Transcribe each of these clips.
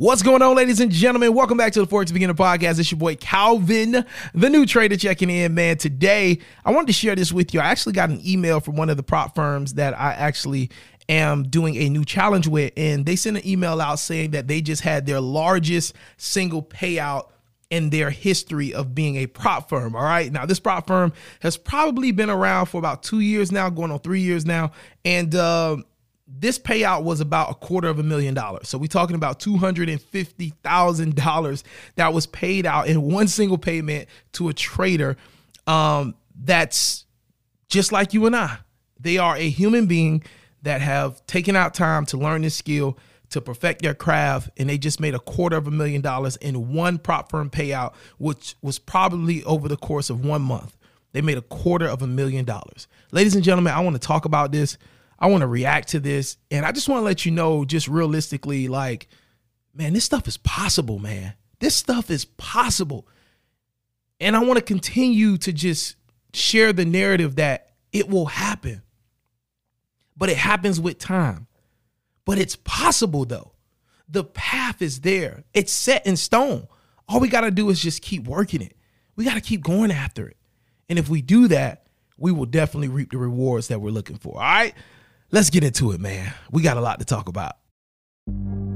What's going on, ladies and gentlemen? Welcome back to the Forex Beginner Podcast. It's your boy Calvin, the new trader, checking in, man. Today, I wanted to share this with you. I actually got an email from one of the prop firms that I actually am doing a new challenge with, and they sent an email out saying that they just had their largest single payout in their history of being a prop firm. All right. Now, this prop firm has probably been around for about two years now, going on three years now. And, uh, this payout was about a quarter of a million dollars. So we're talking about $250,000 that was paid out in one single payment to a trader um, that's just like you and I. They are a human being that have taken out time to learn this skill, to perfect their craft, and they just made a quarter of a million dollars in one prop firm payout, which was probably over the course of one month. They made a quarter of a million dollars. Ladies and gentlemen, I want to talk about this. I want to react to this. And I just want to let you know, just realistically, like, man, this stuff is possible, man. This stuff is possible. And I want to continue to just share the narrative that it will happen. But it happens with time. But it's possible, though. The path is there, it's set in stone. All we got to do is just keep working it. We got to keep going after it. And if we do that, we will definitely reap the rewards that we're looking for. All right let's get into it, man. We got a lot to talk about.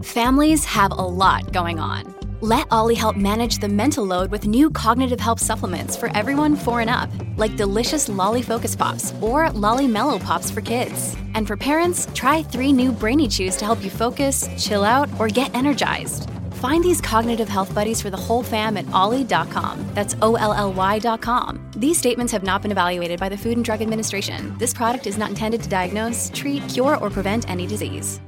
Families have a lot going on. Let Olly help manage the mental load with new cognitive help supplements for everyone four and up, like delicious Lolly Focus Pops or Lolly Mellow Pops for kids. And for parents, try three new Brainy Chews to help you focus, chill out, or get energized. Find these cognitive health buddies for the whole fam at olly.com. That's O L L Y.com. These statements have not been evaluated by the Food and Drug Administration. This product is not intended to diagnose, treat, cure, or prevent any disease.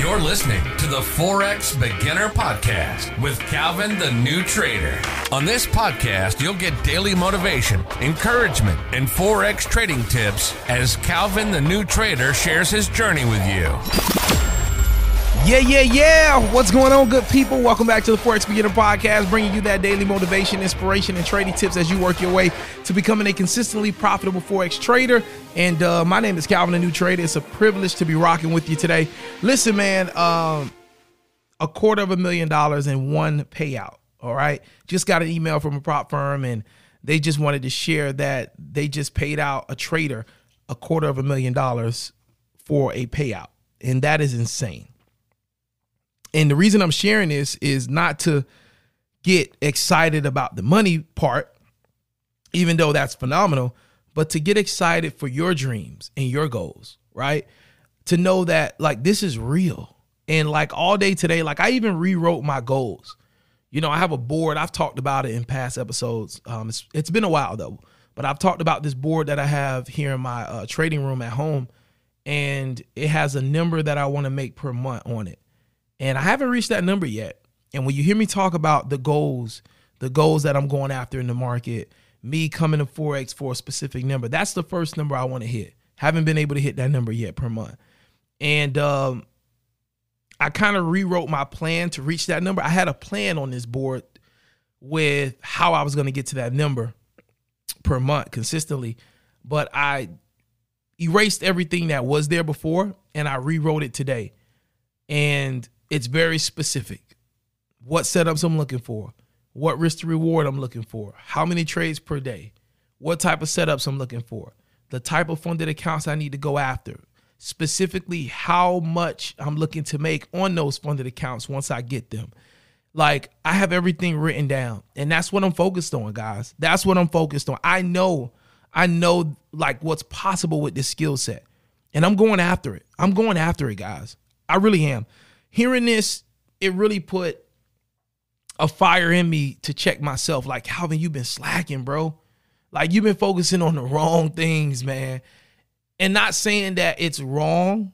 You're listening to the Forex Beginner Podcast with Calvin the New Trader. On this podcast, you'll get daily motivation, encouragement, and Forex trading tips as Calvin the New Trader shares his journey with you. Yeah, yeah, yeah. What's going on, good people? Welcome back to the Forex Beginner Podcast, bringing you that daily motivation, inspiration, and trading tips as you work your way to becoming a consistently profitable Forex trader. And uh, my name is Calvin, a new trader. It's a privilege to be rocking with you today. Listen, man, um, a quarter of a million dollars in one payout. All right. Just got an email from a prop firm, and they just wanted to share that they just paid out a trader a quarter of a million dollars for a payout. And that is insane. And the reason I'm sharing this is not to get excited about the money part, even though that's phenomenal, but to get excited for your dreams and your goals, right? To know that like this is real. And like all day today, like I even rewrote my goals. You know, I have a board. I've talked about it in past episodes. Um, it's, it's been a while though, but I've talked about this board that I have here in my uh, trading room at home, and it has a number that I want to make per month on it. And I haven't reached that number yet. And when you hear me talk about the goals, the goals that I'm going after in the market, me coming to Forex for a specific number, that's the first number I want to hit. Haven't been able to hit that number yet per month. And um, I kind of rewrote my plan to reach that number. I had a plan on this board with how I was going to get to that number per month consistently, but I erased everything that was there before and I rewrote it today. And it's very specific. What setups I'm looking for, what risk to reward I'm looking for, how many trades per day, what type of setups I'm looking for, the type of funded accounts I need to go after, specifically how much I'm looking to make on those funded accounts once I get them. Like I have everything written down, and that's what I'm focused on, guys. That's what I'm focused on. I know, I know like what's possible with this skill set, and I'm going after it. I'm going after it, guys. I really am hearing this, it really put a fire in me to check myself. Like, Calvin, you've been slacking, bro. Like, you've been focusing on the wrong things, man. And not saying that it's wrong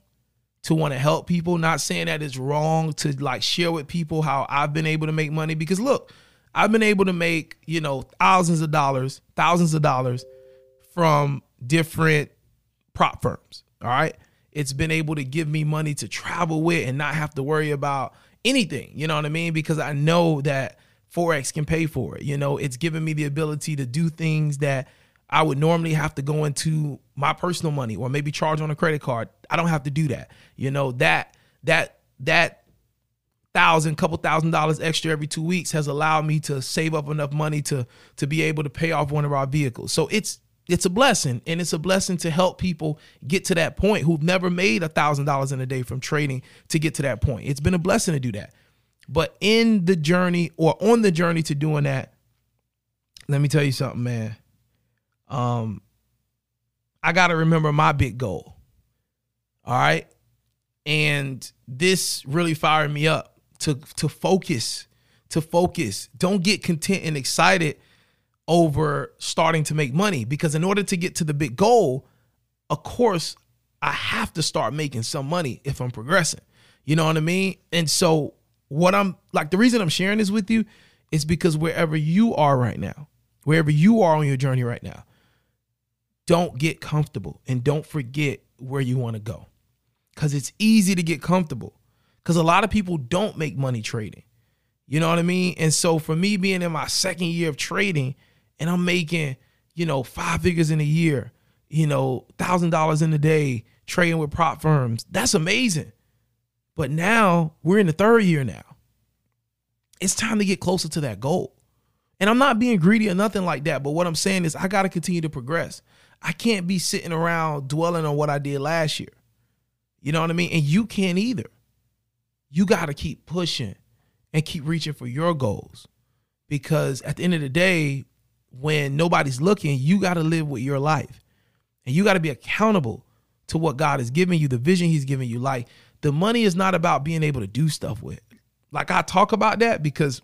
to want to help people, not saying that it's wrong to like share with people how I've been able to make money. Because look, I've been able to make, you know, thousands of dollars, thousands of dollars from different prop firms. All right it's been able to give me money to travel with and not have to worry about anything. You know what I mean? Because I know that Forex can pay for it. You know, it's given me the ability to do things that I would normally have to go into my personal money or maybe charge on a credit card. I don't have to do that. You know, that that that thousand, couple thousand dollars extra every two weeks has allowed me to save up enough money to to be able to pay off one of our vehicles. So it's it's a blessing and it's a blessing to help people get to that point who've never made a thousand dollars in a day from trading to get to that point. It's been a blessing to do that. But in the journey or on the journey to doing that let me tell you something man. Um i gotta remember my big goal all right? And this really fired me up to to focus to focus. Don't get content and excited over starting to make money because in order to get to the big goal, of course, I have to start making some money if I'm progressing. You know what I mean? And so what I'm like the reason I'm sharing this with you is because wherever you are right now, wherever you are on your journey right now, don't get comfortable and don't forget where you want to go. Cuz it's easy to get comfortable cuz a lot of people don't make money trading. You know what I mean? And so for me being in my second year of trading, and I'm making, you know, five figures in a year, you know, thousand dollars in a day trading with prop firms. That's amazing. But now we're in the third year now. It's time to get closer to that goal. And I'm not being greedy or nothing like that. But what I'm saying is I got to continue to progress. I can't be sitting around dwelling on what I did last year. You know what I mean? And you can't either. You got to keep pushing and keep reaching for your goals because at the end of the day, when nobody's looking, you got to live with your life. And you got to be accountable to what God is giving you, the vision He's giving you. Like the money is not about being able to do stuff with. Like I talk about that because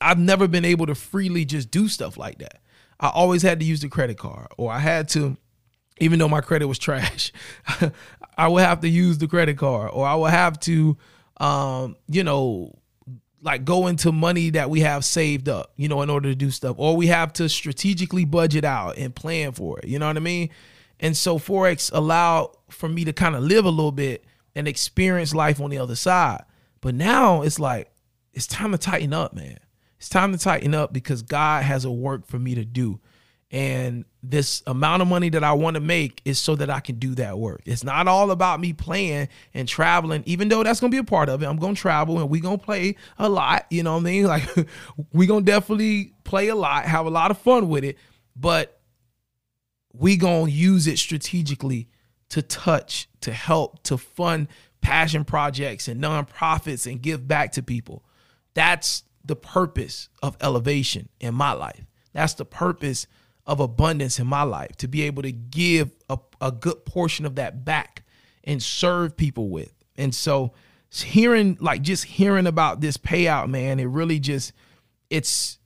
I've never been able to freely just do stuff like that. I always had to use the credit card, or I had to, even though my credit was trash, I would have to use the credit card, or I would have to, um, you know, like go into money that we have saved up, you know, in order to do stuff, or we have to strategically budget out and plan for it. You know what I mean? And so Forex allowed for me to kind of live a little bit and experience life on the other side. But now it's like, it's time to tighten up, man. It's time to tighten up because God has a work for me to do. And this amount of money that I want to make is so that I can do that work. It's not all about me playing and traveling, even though that's gonna be a part of it. I'm gonna travel and we're gonna play a lot. You know what I mean? Like we're gonna definitely play a lot, have a lot of fun with it, but we gonna use it strategically to touch, to help, to fund passion projects and nonprofits and give back to people. That's the purpose of elevation in my life. That's the purpose of abundance in my life to be able to give a, a good portion of that back and serve people with. And so hearing like just hearing about this payout, man, it really just it's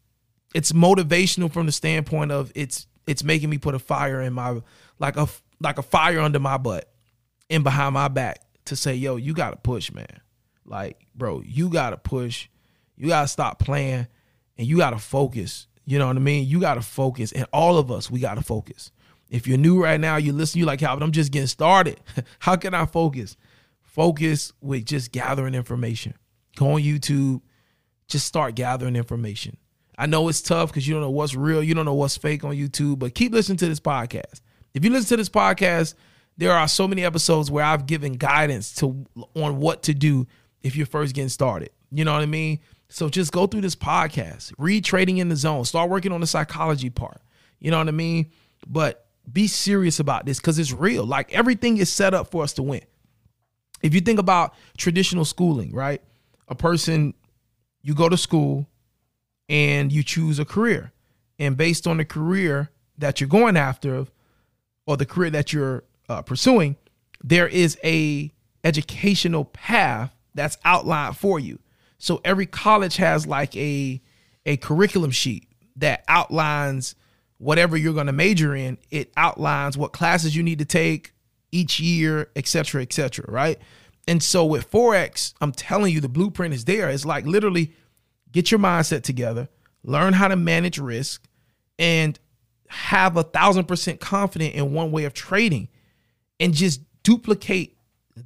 it's motivational from the standpoint of it's it's making me put a fire in my like a like a fire under my butt and behind my back to say, yo, you gotta push, man. Like, bro, you gotta push. You gotta stop playing and you gotta focus you know what I mean? You got to focus, and all of us, we got to focus. If you're new right now, you listen, you like, Calvin, I'm just getting started. How can I focus? Focus with just gathering information. Go on YouTube, just start gathering information. I know it's tough because you don't know what's real, you don't know what's fake on YouTube, but keep listening to this podcast. If you listen to this podcast, there are so many episodes where I've given guidance to on what to do if you're first getting started. You know what I mean? So just go through this podcast, read Trading in the Zone, start working on the psychology part. You know what I mean? But be serious about this because it's real. Like everything is set up for us to win. If you think about traditional schooling, right? A person, you go to school and you choose a career. And based on the career that you're going after or the career that you're uh, pursuing, there is a educational path that's outlined for you. So every college has like a a curriculum sheet that outlines whatever you're going to major in. It outlines what classes you need to take each year, et cetera, et cetera, right? And so with Forex, I'm telling you, the blueprint is there. It's like literally get your mindset together, learn how to manage risk, and have a thousand percent confident in one way of trading and just duplicate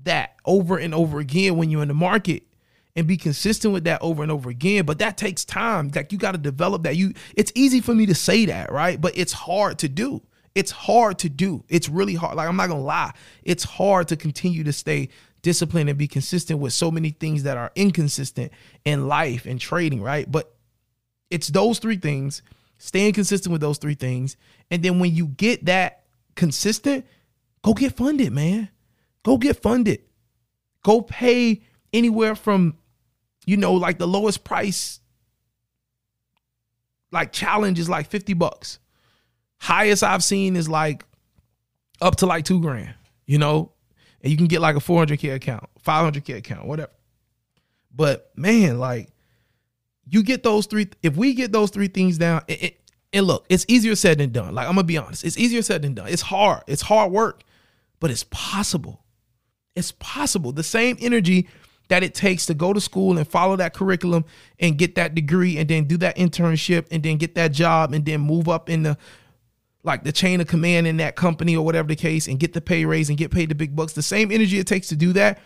that over and over again when you're in the market and be consistent with that over and over again. But that takes time. Like you got to develop that. You it's easy for me to say that, right? But it's hard to do. It's hard to do. It's really hard. Like I'm not gonna lie. It's hard to continue to stay disciplined and be consistent with so many things that are inconsistent in life and trading, right? But it's those three things, staying consistent with those three things. And then when you get that consistent, go get funded, man. Go get funded. Go pay anywhere from, you know, like the lowest price, like challenge is like 50 bucks. Highest I've seen is like up to like two grand, you know, and you can get like a 400K account, 500K account, whatever. But man, like you get those three, if we get those three things down, it, it, and look, it's easier said than done. Like I'm gonna be honest, it's easier said than done. It's hard, it's hard work, but it's possible. It's possible. The same energy that it takes to go to school and follow that curriculum and get that degree and then do that internship and then get that job and then move up in the like the chain of command in that company or whatever the case and get the pay raise and get paid the big bucks. The same energy it takes to do that.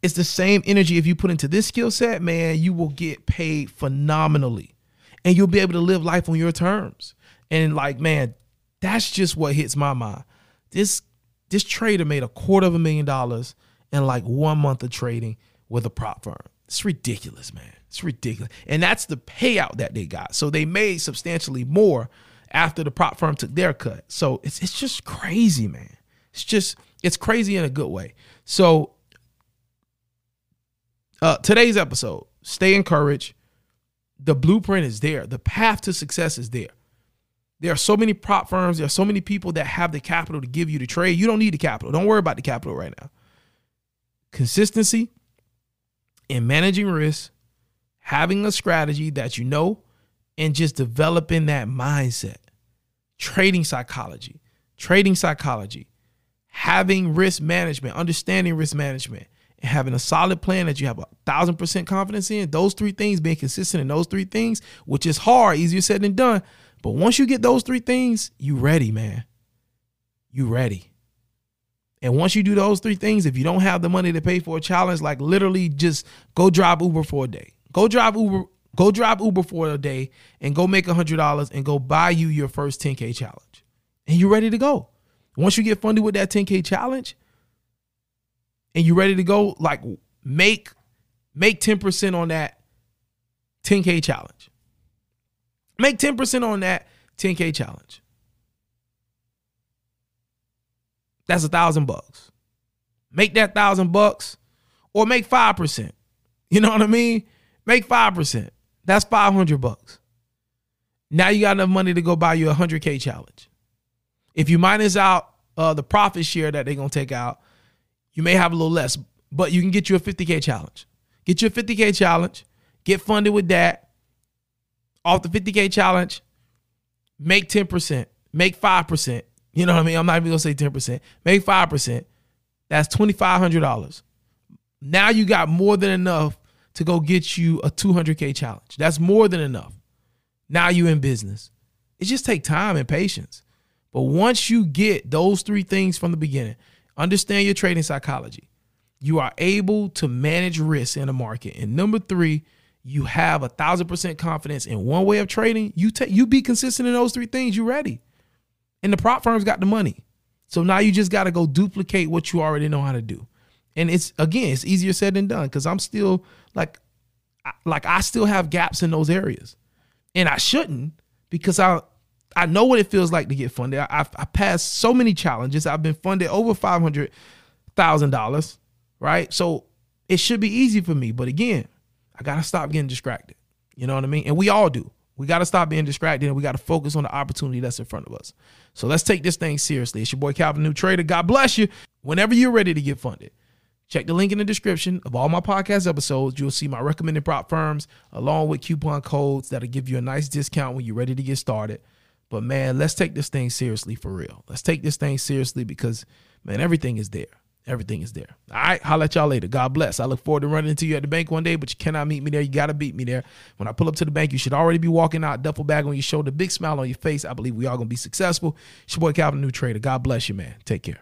It's the same energy if you put into this skill set, man, you will get paid phenomenally. And you'll be able to live life on your terms. And like, man, that's just what hits my mind. This this trader made a quarter of a million dollars in like one month of trading with a prop firm. It's ridiculous, man. It's ridiculous. And that's the payout that they got. So they made substantially more after the prop firm took their cut. So it's it's just crazy, man. It's just it's crazy in a good way. So uh today's episode, stay encouraged. The blueprint is there. The path to success is there. There are so many prop firms, there are so many people that have the capital to give you the trade. You don't need the capital. Don't worry about the capital right now. Consistency in managing risk, having a strategy that you know and just developing that mindset. Trading psychology, trading psychology, having risk management, understanding risk management, and having a solid plan that you have a thousand percent confidence in. Those three things, being consistent in those three things, which is hard, easier said than done. But once you get those three things, you ready, man. You ready. And once you do those three things, if you don't have the money to pay for a challenge, like literally just go drive Uber for a day. Go drive Uber Go drive Uber for a day and go make $100 and go buy you your first 10K challenge. And you're ready to go. Once you get funded with that 10K challenge and you're ready to go, like make make 10% on that 10K challenge. Make 10% on that 10K challenge. That's a thousand bucks. Make that thousand bucks or make 5%. You know what I mean? Make 5%. That's 500 bucks. Now you got enough money to go buy you a 100K challenge. If you minus out uh, the profit share that they're going to take out, you may have a little less, but you can get you a 50K challenge. Get you a 50K challenge, get funded with that. Off the 50K challenge, make 10%, make 5%. You know what I mean? I'm not even to say 10%. Make 5%. That's $2,500. Now you got more than enough to go get you a 200K challenge. That's more than enough. Now you're in business. It just take time and patience. But once you get those three things from the beginning, understand your trading psychology, you are able to manage risk in the market. And number three, you have a thousand percent confidence in one way of trading. You take you be consistent in those three things. You ready, and the prop firms got the money. So now you just got to go duplicate what you already know how to do. And it's again, it's easier said than done because I'm still like, like I still have gaps in those areas, and I shouldn't because I I know what it feels like to get funded. I, I passed so many challenges. I've been funded over five hundred thousand dollars, right? So it should be easy for me. But again, I gotta stop getting distracted. You know what I mean? And we all do. We got to stop being distracted and we got to focus on the opportunity that's in front of us. So let's take this thing seriously. It's your boy Calvin, new trader. God bless you. Whenever you're ready to get funded, Check the link in the description of all my podcast episodes. You'll see my recommended prop firms along with coupon codes that'll give you a nice discount when you're ready to get started. But man, let's take this thing seriously for real. Let's take this thing seriously because man, everything is there. Everything is there. All right, I'll let y'all later. God bless. I look forward to running into you at the bank one day, but you cannot meet me there. You got to beat me there. When I pull up to the bank, you should already be walking out, duffel bag on your shoulder, big smile on your face. I believe we all going to be successful. It's your boy Calvin, new trader. God bless you, man. Take care.